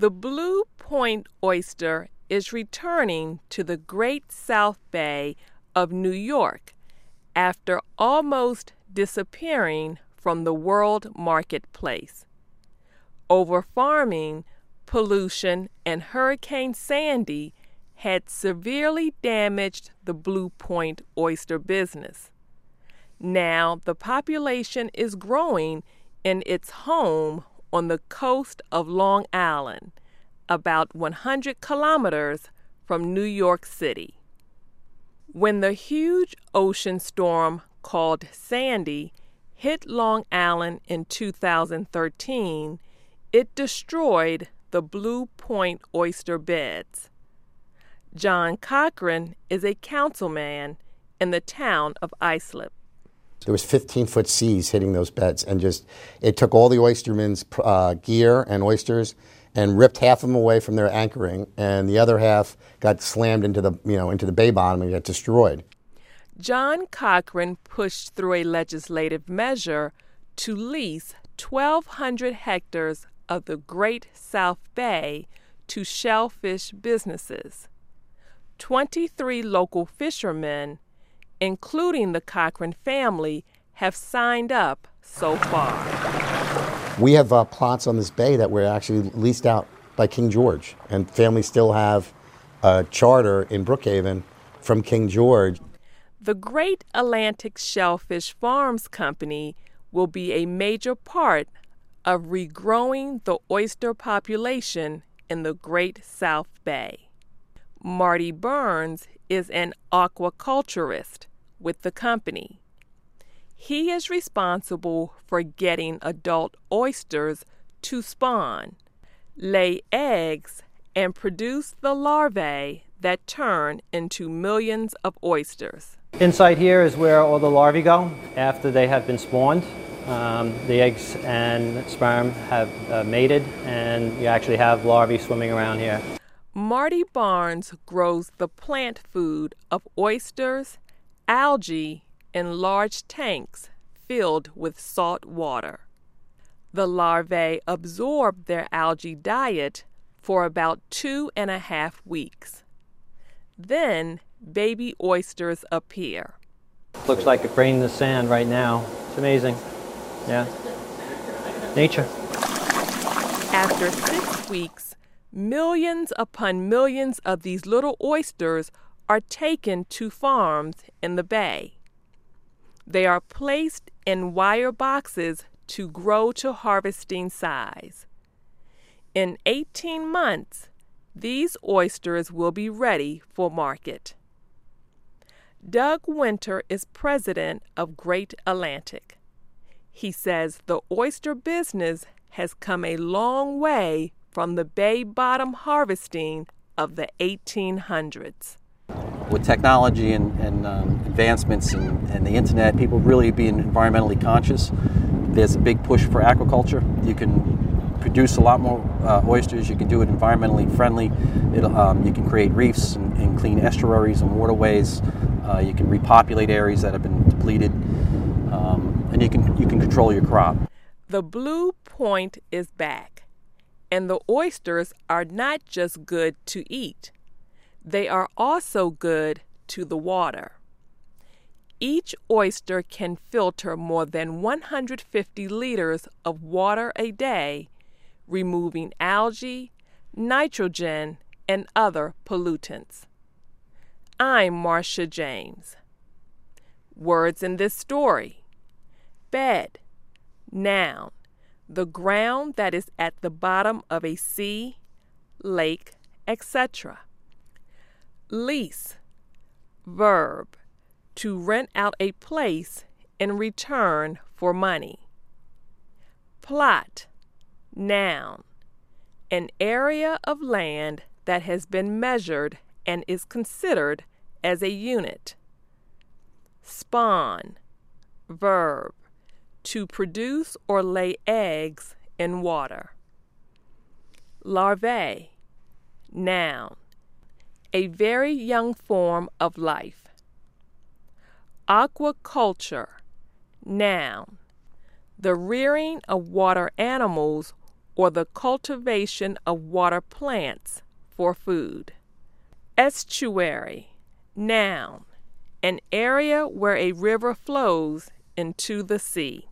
The Blue Point oyster is returning to the Great South Bay of New York after almost disappearing from the world marketplace. Over farming, pollution, and Hurricane Sandy had severely damaged the Blue Point oyster business. Now the population is growing in its home on the coast of Long Island, about 100 kilometers from New York City. When the huge ocean storm called Sandy hit Long Island in 2013, it destroyed the Blue Point oyster beds. John Cochran is a councilman in the town of Islip. There was 15 foot seas hitting those beds, and just it took all the oystermen's uh, gear and oysters and ripped half of them away from their anchoring, and the other half got slammed into the you know into the bay bottom and got destroyed. John Cochran pushed through a legislative measure to lease 1,200 hectares of the Great South Bay to shellfish businesses. 23 local fishermen including the Cochran family, have signed up so far. We have uh, plots on this bay that were actually leased out by King George, and families still have a charter in Brookhaven from King George. The Great Atlantic Shellfish Farms Company will be a major part of regrowing the oyster population in the Great South Bay. Marty Burns is an aquaculturist with the company. He is responsible for getting adult oysters to spawn, lay eggs, and produce the larvae that turn into millions of oysters. Inside here is where all the larvae go after they have been spawned. Um, the eggs and sperm have uh, mated, and you actually have larvae swimming around here. Marty Barnes grows the plant food of oysters, algae in large tanks filled with salt water. The larvae absorb their algae diet for about two and a half weeks. Then baby oysters appear. Looks like a grain in the sand right now. It's amazing. Yeah. Nature. After six weeks, millions upon millions of these little oysters are taken to farms in the bay. They are placed in wire boxes to grow to harvesting size. In 18 months, these oysters will be ready for market. Doug Winter is president of Great Atlantic. He says the oyster business has come a long way from the bay bottom harvesting of the 1800s with technology and, and um, advancements and, and, the internet, people really being environmentally conscious. There's a big push for aquaculture. You can produce a lot more uh, oysters. You can do it environmentally friendly. Um, you can create reefs and, and, clean estuaries and waterways. Uh, you can repopulate areas that have been depleted, um, and you can you can control your crop. The blue point is back, and the oysters are not just good to eat they are also good to the water. Each oyster can filter more than 150 liters of water a day, removing algae, nitrogen, and other pollutants. I'm Marcia James. Words in this story bed, noun, the ground that is at the bottom of a sea, lake, etc. Lease, verb, to rent out a place in return for money. Plot, noun, an area of land that has been measured and is considered as a unit. Spawn, verb, to produce or lay eggs in water. Larvae, noun, a very young form of life. Aquaculture, noun, the rearing of water animals or the cultivation of water plants for food. Estuary, noun, an area where a river flows into the sea.